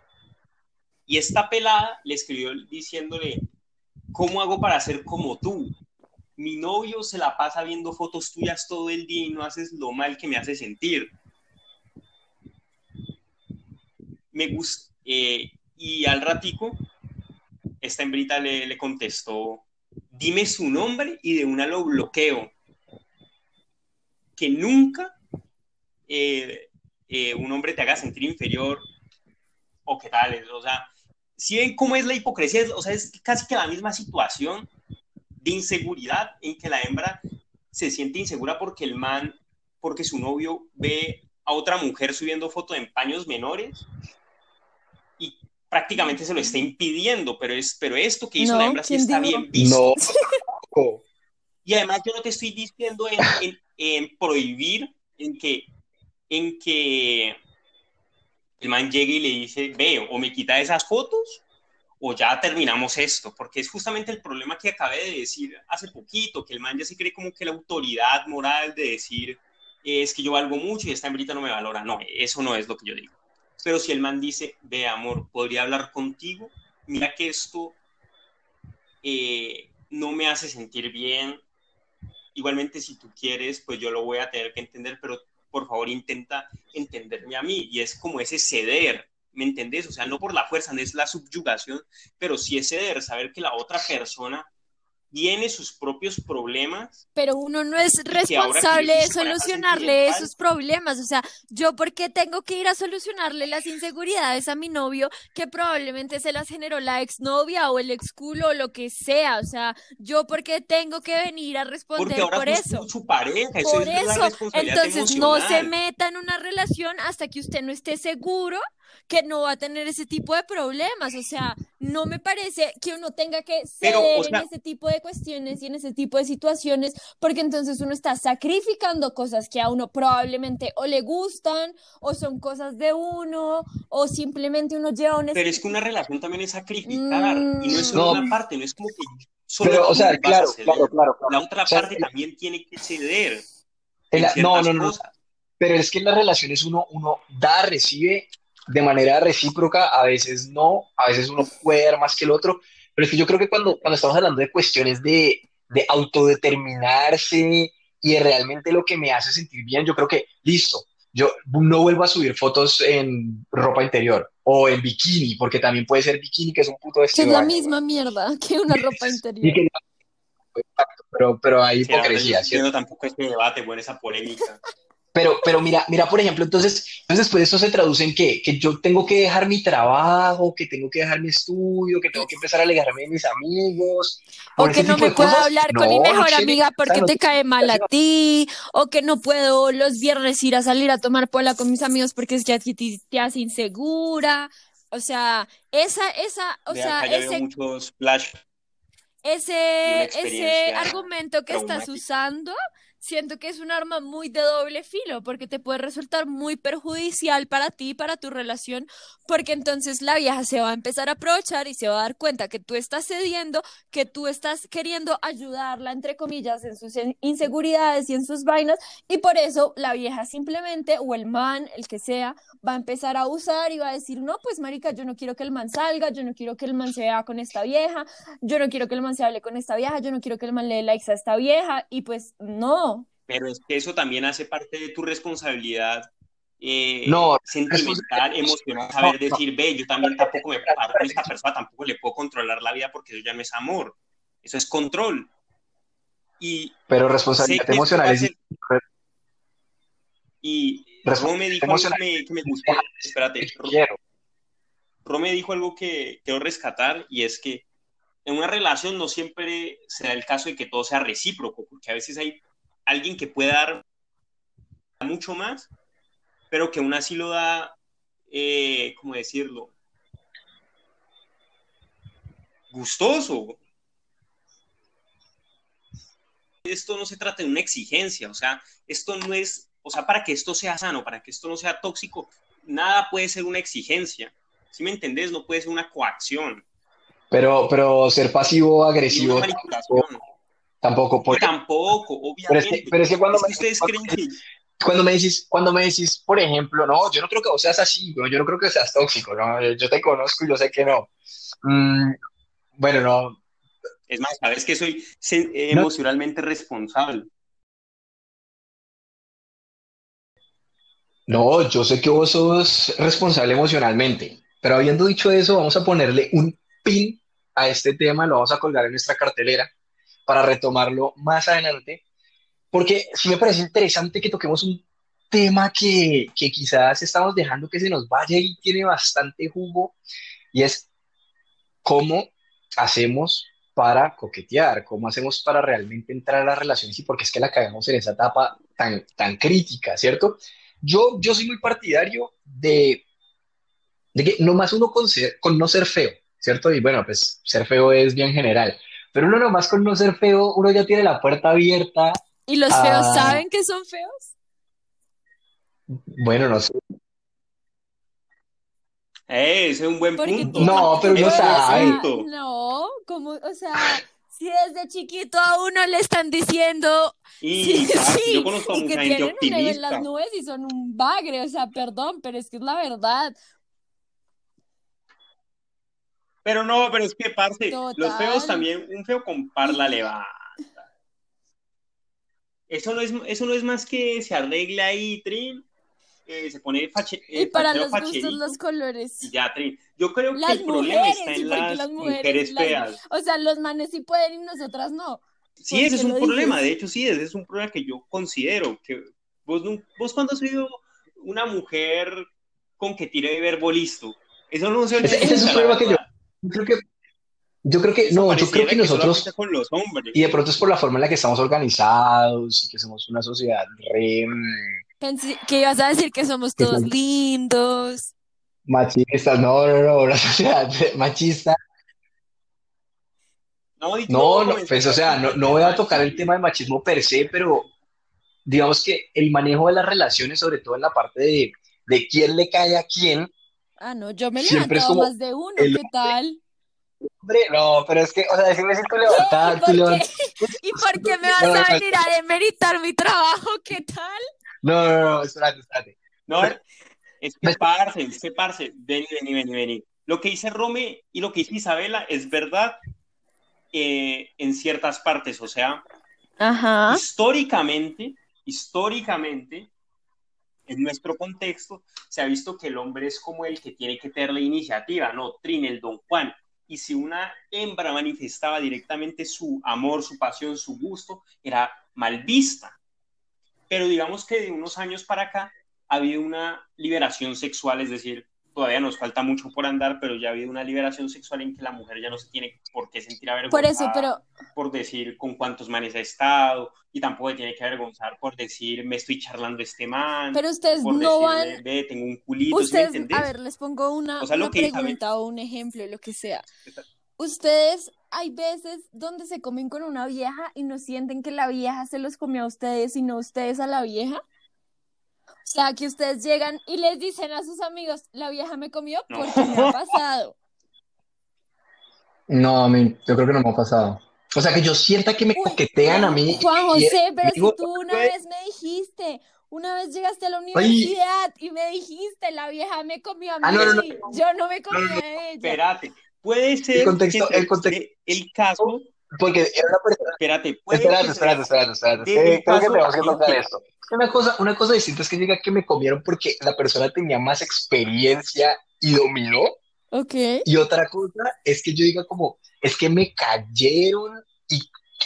Y esta pelada le escribió diciéndole, ¿cómo hago para ser como tú? Mi novio se la pasa viendo fotos tuyas todo el día y no haces lo mal que me hace sentir. Me gusta. y al ratico, esta hembrita le, le contestó, dime su nombre y de una lo bloqueo. Que nunca eh, eh, un hombre te haga sentir inferior o qué tal. O sea, si ven cómo es la hipocresía, o sea, es casi que la misma situación de inseguridad en que la hembra se siente insegura porque el man, porque su novio ve a otra mujer subiendo foto en paños menores y prácticamente se lo está impidiendo, pero, es, pero esto que hizo No, la hembra sí ¿quién está dijo? bien visto. No. Y además yo no te estoy diciendo en, en- en prohibir, en que, en que el man llegue y le dice, ve, o me quita esas fotos, o ya terminamos esto, porque es justamente el problema que acabé de decir hace poquito, que el man ya se cree como que la autoridad moral de decir, es que yo valgo mucho y esta hembrita no me valora. No, eso no es lo que yo digo. Pero si el man dice, ve, amor, podría hablar contigo, mira que esto eh, no me hace sentir bien. Igualmente, si tú quieres, pues yo lo voy a tener que entender, pero por favor intenta entenderme a mí. Y es como ese ceder, ¿me entendés? O sea, no por la fuerza, no es la subyugación, pero sí es ceder, saber que la otra persona tiene sus propios problemas. Pero uno no es responsable de solucionarle esos problemas. O sea, yo por qué tengo que ir a solucionarle las inseguridades a mi novio que probablemente se las generó la exnovia o el exculo o lo que sea. O sea, yo por qué tengo que venir a Porque responder ahora por eso. tú su pareja, eso Por es eso, entonces no se meta en una relación hasta que usted no esté seguro que no va a tener ese tipo de problemas. O sea, no me parece que uno tenga que ceder Pero, o sea- en ese tipo de cuestiones y en ese tipo de situaciones, porque entonces uno está sacrificando cosas que a uno probablemente o le gustan, o son cosas de uno, o simplemente uno lleva un Pero es que una relación también es sacrificar Mm. y no es solo No. una parte, no es como que solo Pero, o sea, claro, claro, claro. claro. La otra O sea, parte también tiene que ceder el- en no, ciertas no, no. cosas. Pero es que en las relaciones uno, uno da, recibe de manera recíproca, a veces no, a veces uno puede dar más que el otro, pero es que yo creo que cuando, cuando estamos hablando de cuestiones de, de autodeterminarse y de realmente lo que me hace sentir bien, yo creo que, listo, yo no vuelvo a subir fotos en ropa interior o en bikini, porque también puede ser bikini, que es un puto Que vestido es la misma mierda que una ropa Y interior. que- Exacto, pero, pero hay Sí, hipocresía, no ¿cierto? entiendo tampoco este debate, bueno, esa polémica. Pero, pero mira, mira, por ejemplo, entonces, entonces después eso se traduce en qué? Que yo tengo que dejar mi trabajo, que tengo que dejar mi estudio, que tengo que empezar a alejarme de mis amigos, O que no me puedo cosas. hablar con mi mejor chévere, amiga porque no te cae mal a ti, o que no puedo los viernes ir a salir a tomar pola con mis amigos porque es que te, te hace insegura. O sea, esa, esa, o De sea, ese, muchos flash. ese, ese argumento que estás usando, siento que es un arma muy de doble filo, porque te puede resultar muy perjudicial para ti, para tu relación, porque entonces la vieja se va a empezar a aprovechar y se va a dar cuenta que tú estás cediendo, que tú estás queriendo ayudarla, entre comillas, en sus in- inseguridades y en sus vainas, y por eso la vieja simplemente, o el man, el que sea, va a empezar a usar y va a decir, no, pues marica, yo no quiero que el man salga, yo no quiero que el man se vea con esta vieja, yo no quiero que el man se hable con esta vieja, yo no quiero que el man le dé likes a esta vieja, y pues no. Pero es que eso también hace parte de tu responsabilidad eh, No, sentimental, emocional, saber decir, ve, yo también tampoco me paro con esta persona, tampoco le puedo controlar la vida porque eso ya no es amor, eso es control. Y Pero responsabilidad emocional es Y Rome dijo algo que me, gustó, espérate. Rome dijo algo que quiero rescatar y es que en una relación no siempre se da el caso de que todo sea recíproco, porque a veces hay alguien que puede dar mucho más, pero que aún así lo da, eh, ¿cómo decirlo? Gustoso. Esto no se trata de una exigencia, o sea, esto no es, o sea, para que esto sea sano, para que esto no sea tóxico, nada puede ser una exigencia. ¿Sí me entendés? No puede ser una coacción. Pero, pero ser pasivo, agresivo. Tampoco. Por, Y tampoco, pero, es obviamente. que, pero es que cuando Es que me, ustedes cuando, creen que cuando me decís, cuando me decís, por ejemplo, no, yo no creo que vos seas así, yo no creo que seas tóxico, ¿no? Yo te conozco y yo sé que no. Mm, bueno, no, Es más, sabes que soy eh, No. emocionalmente responsable. No, yo sé que vos sos responsable emocionalmente, pero habiendo dicho eso, vamos a ponerle un pin a este tema, lo vamos a colgar en nuestra cartelera para retomarlo más adelante, porque sí me parece interesante que toquemos un tema que, que quizás estamos dejando que se nos vaya y tiene bastante jugo, y es cómo hacemos para coquetear, cómo hacemos para realmente entrar a las relaciones y por qué es que la cagamos en esa etapa tan, tan crítica, ¿cierto? Yo, yo soy muy partidario de, de que nomás uno con, con no ser feo, ¿cierto? Y bueno, pues ser feo es bien general, pero uno nomás con no ser feo, uno ya tiene la puerta abierta. ¿Y los feos saben que son feos? Bueno, no sé. Eh, ese es un buen Porque punto. No, pero uno sabe. Punto. No, como, o sea, si desde chiquito a uno le están diciendo Y sí, sí, yo conozco a y que gente tienen un ego en optimista. las nubes y son un bagre, o sea, perdón, pero es que es la verdad. Pero no, pero es que, parce, Total. los feos también, un feo con par la levanta. Eso no es, eso no es más que se arregla ahí, Trin, eh, se pone fache, Y eh, para fachero, los gustos, los colores. y ya, Trin. Yo creo que el problema está en las, las mujeres, mujeres las- feas. O sea, los manes sí pueden y nosotras no. Sí, ¿Por ese es un problema, dices? de hecho sí, ese es un problema que yo considero, que vos, vos cuando has sido una mujer con que tire de verbo listo, eso no se Ese, ese es un problema que yo. Yo creo que, yo creo que, no, yo creo que nosotros, solamente con los hombres. y de pronto es por la forma en la que estamos organizados y que somos una sociedad re mm, Pensé que ibas a decir que somos todos lindos. machistas, no, no, no, una sociedad machista. No, No, no, pues, o sea, no, no voy a tocar el tema de machismo per se, pero digamos que el manejo de las relaciones, sobre todo en la parte de, de quién le cae a quién, Ah, no, yo me he Siempre es levantado como más de uno, el ¿qué tal? hombre, no, pero es que, o sea, decirme si tú levantas, ¿Y tú por levantas, qué? ¿Y por qué me vas No, a venir a demeritar mi trabajo? ¿Qué tal? no, no, no, espérate, espérate. No, es que parce, es que parce, vení, vení, vení, vení. Lo que dice Rome y lo que dice Isabela es verdad eh, en ciertas partes, o sea, Ajá. históricamente, históricamente, en nuestro contexto se ha visto que el hombre es como el que tiene que tener la iniciativa, ¿no? Trin, el don Juan. Y si una hembra manifestaba directamente su amor, su pasión, su gusto, era mal vista. Pero digamos que de unos años para acá ha habido una liberación sexual, es decir, todavía nos falta mucho por andar, pero ya ha habido una liberación sexual en que la mujer ya no se tiene por qué sentir avergonzada Por eso, pero por decir con cuántos manes ha estado y tampoco tiene que avergonzar por decir me estoy charlando este man. Pero ustedes por no decirle, van- ve, tengo un culito, ¿sí me ustedes, a ver, les pongo una, O sea, lo una que pregunta o un ejemplo, lo que sea. Ustedes, hay veces donde se comen con una vieja y no sienten que la vieja se los comió a ustedes y no ustedes a la vieja. O sea, que ustedes llegan y les dicen a sus amigos, la vieja me comió No. porque me ha pasado. No, a mí, yo creo que no me ha pasado. O sea, que yo sienta que me Uy, coquetean a mí. Juan y- José, pero digo, si tú una vez me dijiste, una vez llegaste a la universidad y me dijiste, la vieja me comió a mí, Ah, no, no, no. yo no me comí No, no, no. a ella. Espérate, puede ser contexto- que el contexto- el caso, Porque era una persona. espérate, Espérate, espérate, espérate, espérate. Deme Eh, creo que tenemos que tocar esto. Una cosa, una cosa distinta es que diga que me comieron porque la persona tenía más experiencia y dominó. Ok. Y otra cosa es que yo diga como, es que me cayeron y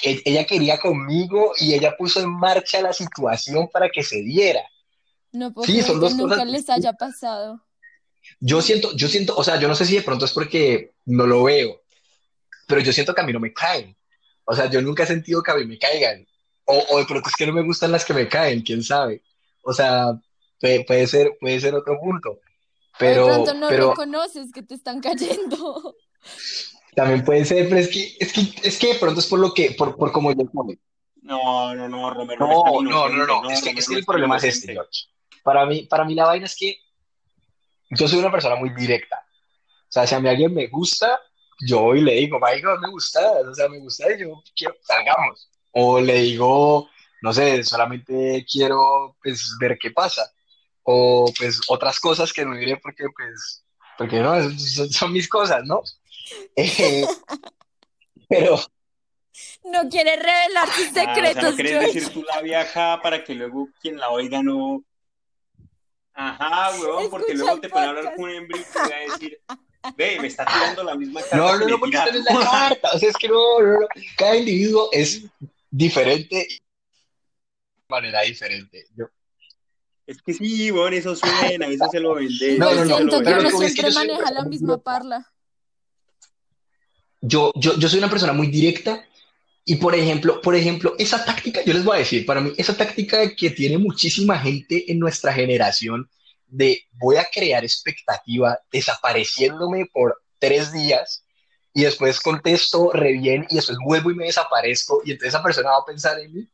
e- ella quería conmigo y ella puso en marcha la situación para que se diera. No puedo Sí, son que dos nunca cosas les haya pasado. Yo siento, yo siento, o sea, yo no sé si de pronto es porque no lo veo, pero yo siento que a mí no me caen. O sea, yo nunca he sentido que a mí me caigan. O, o de pronto es que no me gustan las que me caen, quién sabe. O sea, puede, puede ser, puede ser otro punto. Pero, de pronto no pero reconoces que te están cayendo. también puede ser, pero es que, es que, es que de pronto es por lo que, por, por cómo yo come. No, no, no, Romero. No, no, no, no. Es que, es que el problema es este. George. Para mí, para mí la vaina es que yo soy una persona muy directa. O sea, si a mí alguien me gusta, yo voy y le digo, marico, me gusta, o sea, me gusta y yo quiero, salgamos. O le digo, no sé, solamente quiero, pues, ver qué pasa. O, pues, otras cosas que no diré porque, pues, porque no, son, son mis cosas, ¿no? Eh, pero, No quiere revelar sus Ah, o sea, secretos, no querés George. decir tú la vieja para que luego quien la oiga no. Ajá, huevón, porque Escucha luego te pueden hablar con un hembra y te va a decir, ve, me está tirando la misma carta no, que no, no, porque tira". esta no es la carta. O sea, es que no, no, no. Cada individuo es diferente y de manera diferente. Yo, Es que sí, huevón, eso suena, eso se lo vende. No, no, no, siento que pero uno siempre maneja la misma parla. yo, yo, yo soy una persona muy directa y por ejemplo, por ejemplo, esa táctica, yo les voy a decir, para mí, esa táctica que tiene muchísima gente en nuestra generación de voy a crear expectativa desapareciéndome por tres días y después contesto re bien y después vuelvo y me desaparezco y entonces esa persona va a pensar en mí,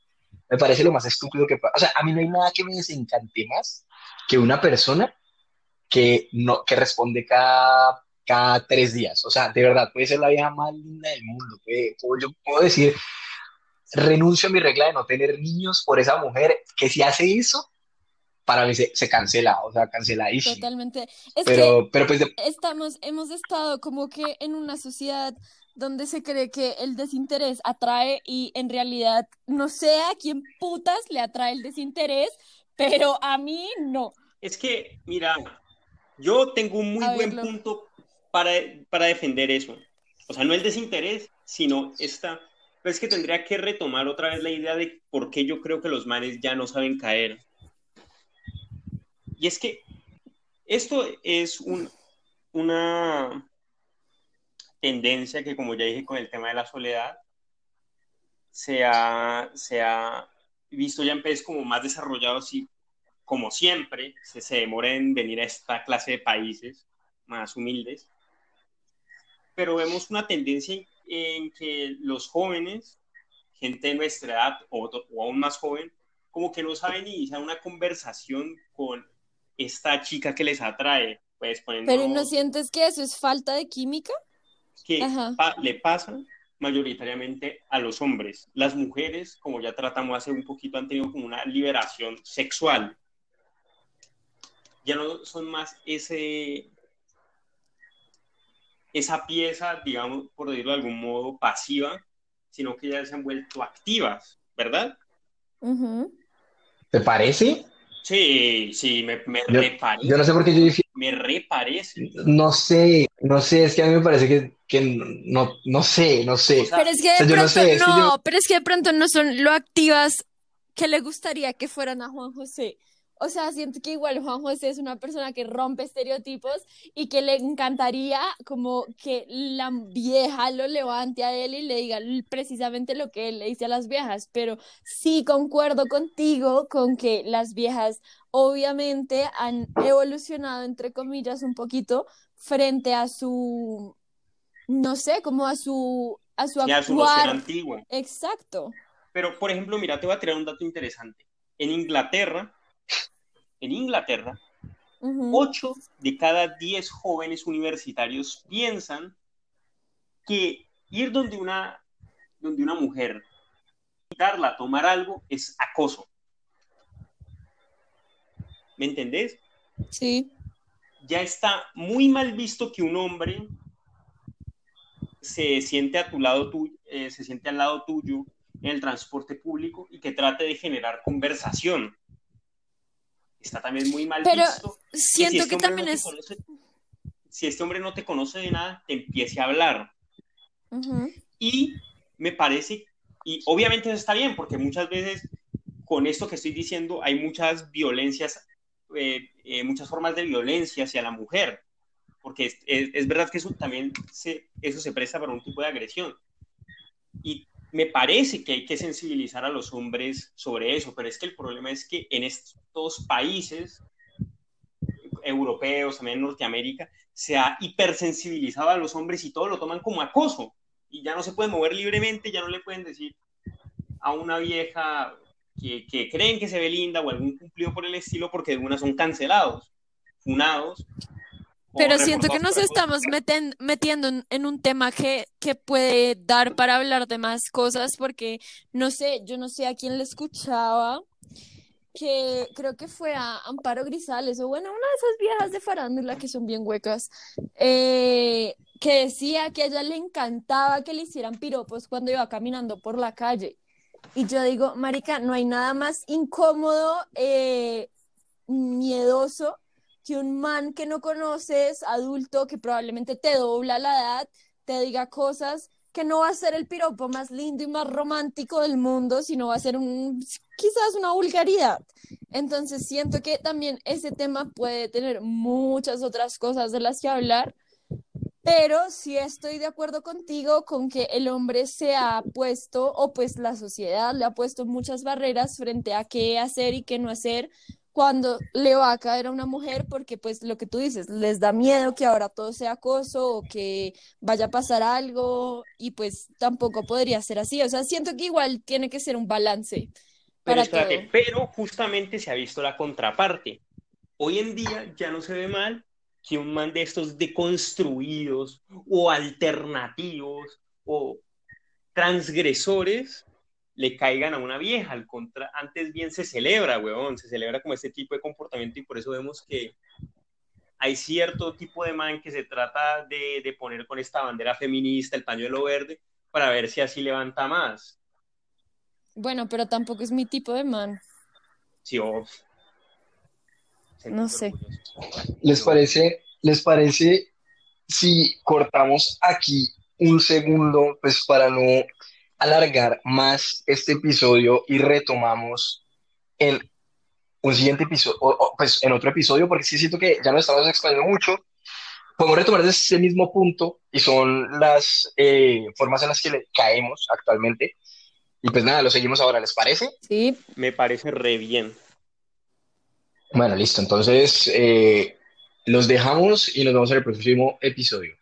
me parece lo más estúpido que pueda. O sea, a mí no hay nada que me desencante más que una persona que, no, que responde cada, cada tres días. O sea, de verdad, puede ser la vieja más linda del mundo. Puede- yo puedo decir, renuncio a mi regla de no tener niños por esa mujer, que si hace eso, para mí se, se cancela, o sea, canceladísimo. Totalmente. Es que Pero, pero pues, de- estamos, hemos estado como que en una sociedad donde se cree que el desinterés atrae y en realidad no sé a quién putas le atrae el desinterés, pero a mí no. Es que, mira, yo tengo un muy A buen verlo. punto para, para defender eso. O sea, no el desinterés, sino esta. Pero es que tendría que retomar otra vez la idea de por qué yo creo que los manes ya no saben caer. Y es que esto es un, una tendencia que, como ya dije con el tema de la soledad, se ha, se ha visto ya en países como más desarrollados y como siempre, se, se demora en venir a esta clase de países más humildes. Pero vemos una tendencia en, en que los jóvenes, gente de nuestra edad o, o, aún más joven, como que no saben iniciar una conversación con esta chica que les atrae. Pues, poniendo, Pero ¿no sientes que eso es falta de química? que pa, le pasa mayoritariamente a los hombres. Las mujeres, como ya tratamos hace un poquito, han tenido como una liberación sexual. Ya no son más ese esa pieza, digamos, por decirlo de algún modo, pasiva, sino que ya se han vuelto activas, ¿verdad? ¿te parece? Sí, sí, me, me Yo, reparece. yo no sé por qué yo dije, Me reparece. no sé, no sé, es que a mí me parece que, que no, no sé, no sé. Pero es que O de sea, yo no pronto sé, es que yo- no, pero es que de pronto no son lo activas que le gustaría que fueran a Juan José. O sea, siento que igual Juan José es una persona que rompe estereotipos y que le encantaría como que la vieja lo levante a él y le diga precisamente lo que él le dice a las viejas. Pero sí concuerdo contigo con que las viejas obviamente han evolucionado, entre comillas, un poquito frente a su, no sé, como a su, a su ya su noción actuar. antigua. Exacto. Pero, por ejemplo, mira, te voy a tirar un dato interesante. En Inglaterra, en Inglaterra, Ujú. 8 de cada 10 jóvenes universitarios piensan que ir donde una, donde una mujer, invitarla a tomar algo, es acoso. ¿Me entendés? Sí. Ya está muy mal visto que un hombre se siente a tu lado tu- eh, se siente al lado tuyo en el transporte público y que trate de generar conversación. Está también muy mal Pero visto. que si siento este que también no es... conoce- si este hombre no te conoce de nada, te empiece a hablar. Ujú. Y me parece, y obviamente eso está bien, porque muchas veces con esto que estoy diciendo hay muchas violencias, eh, eh, muchas formas de violencia hacia la mujer, porque es, es- es verdad que eso también se, eso se presta para un tipo de agresión. Y me parece que hay que sensibilizar a los hombres sobre eso, pero es que el problema es que en estos países europeos, también en Norteamérica, se ha hipersensibilizado a los hombres y todo lo toman como acoso y ya no se pueden mover libremente, ya no le pueden decir a una vieja que, creen que se ve linda o algún cumplido por el estilo porque de una son cancelados, funados. Pero siento que nos estamos meten- metiendo en, en un tema que, que puede dar para hablar de más cosas, porque no sé, yo no sé a quién le escuchaba, que creo que fue a Amparo Grisales, o bueno, una de esas viejas de farándula que son bien huecas, eh, que decía que a ella le encantaba que le hicieran piropos cuando iba caminando por la calle. Y yo digo, marica, no hay nada más incómodo, eh, miedoso que un man que no conoces, adulto, que probablemente te dobla la edad, te diga cosas que no va a ser el piropo más lindo y más romántico del mundo, sino va a ser un, quizás una vulgaridad. Entonces siento que también ese tema puede tener muchas otras cosas de las que hablar, pero sí estoy de acuerdo contigo con que el hombre se ha puesto, o pues la sociedad le ha puesto muchas barreras frente a qué hacer y qué no hacer cuando le va a caer a una mujer, porque pues lo que tú dices, les da miedo que ahora todo sea acoso o que vaya a pasar algo y pues tampoco podría ser así. O sea, siento que igual tiene que ser un balance Pero para espérate, todo. pero justamente se ha visto la contraparte. Hoy en día ya no se ve mal que un man de estos deconstruidos o alternativos o transgresores le caigan a una vieja. Al contra, antes bien se celebra, weón, se celebra como este tipo de comportamiento y por eso vemos que hay cierto tipo de man que se trata de, de poner con esta bandera feminista, el pañuelo verde, para ver si así levanta más. Bueno, pero tampoco es mi tipo de man. Sí, o... No sé. ¿Les parece, les parece si cortamos aquí un segundo, pues para no alargar más este episodio y retomamos en un siguiente episodio, o, o, pues en otro episodio, porque sí siento que ya nos estamos expandiendo mucho. Podemos retomar desde ese mismo punto y son las eh, formas en las que le caemos actualmente. Y pues nada, lo seguimos ahora, ¿les parece? Sí, Me parece re bien. Bueno, listo. Entonces, eh, los dejamos y nos vemos en el próximo episodio.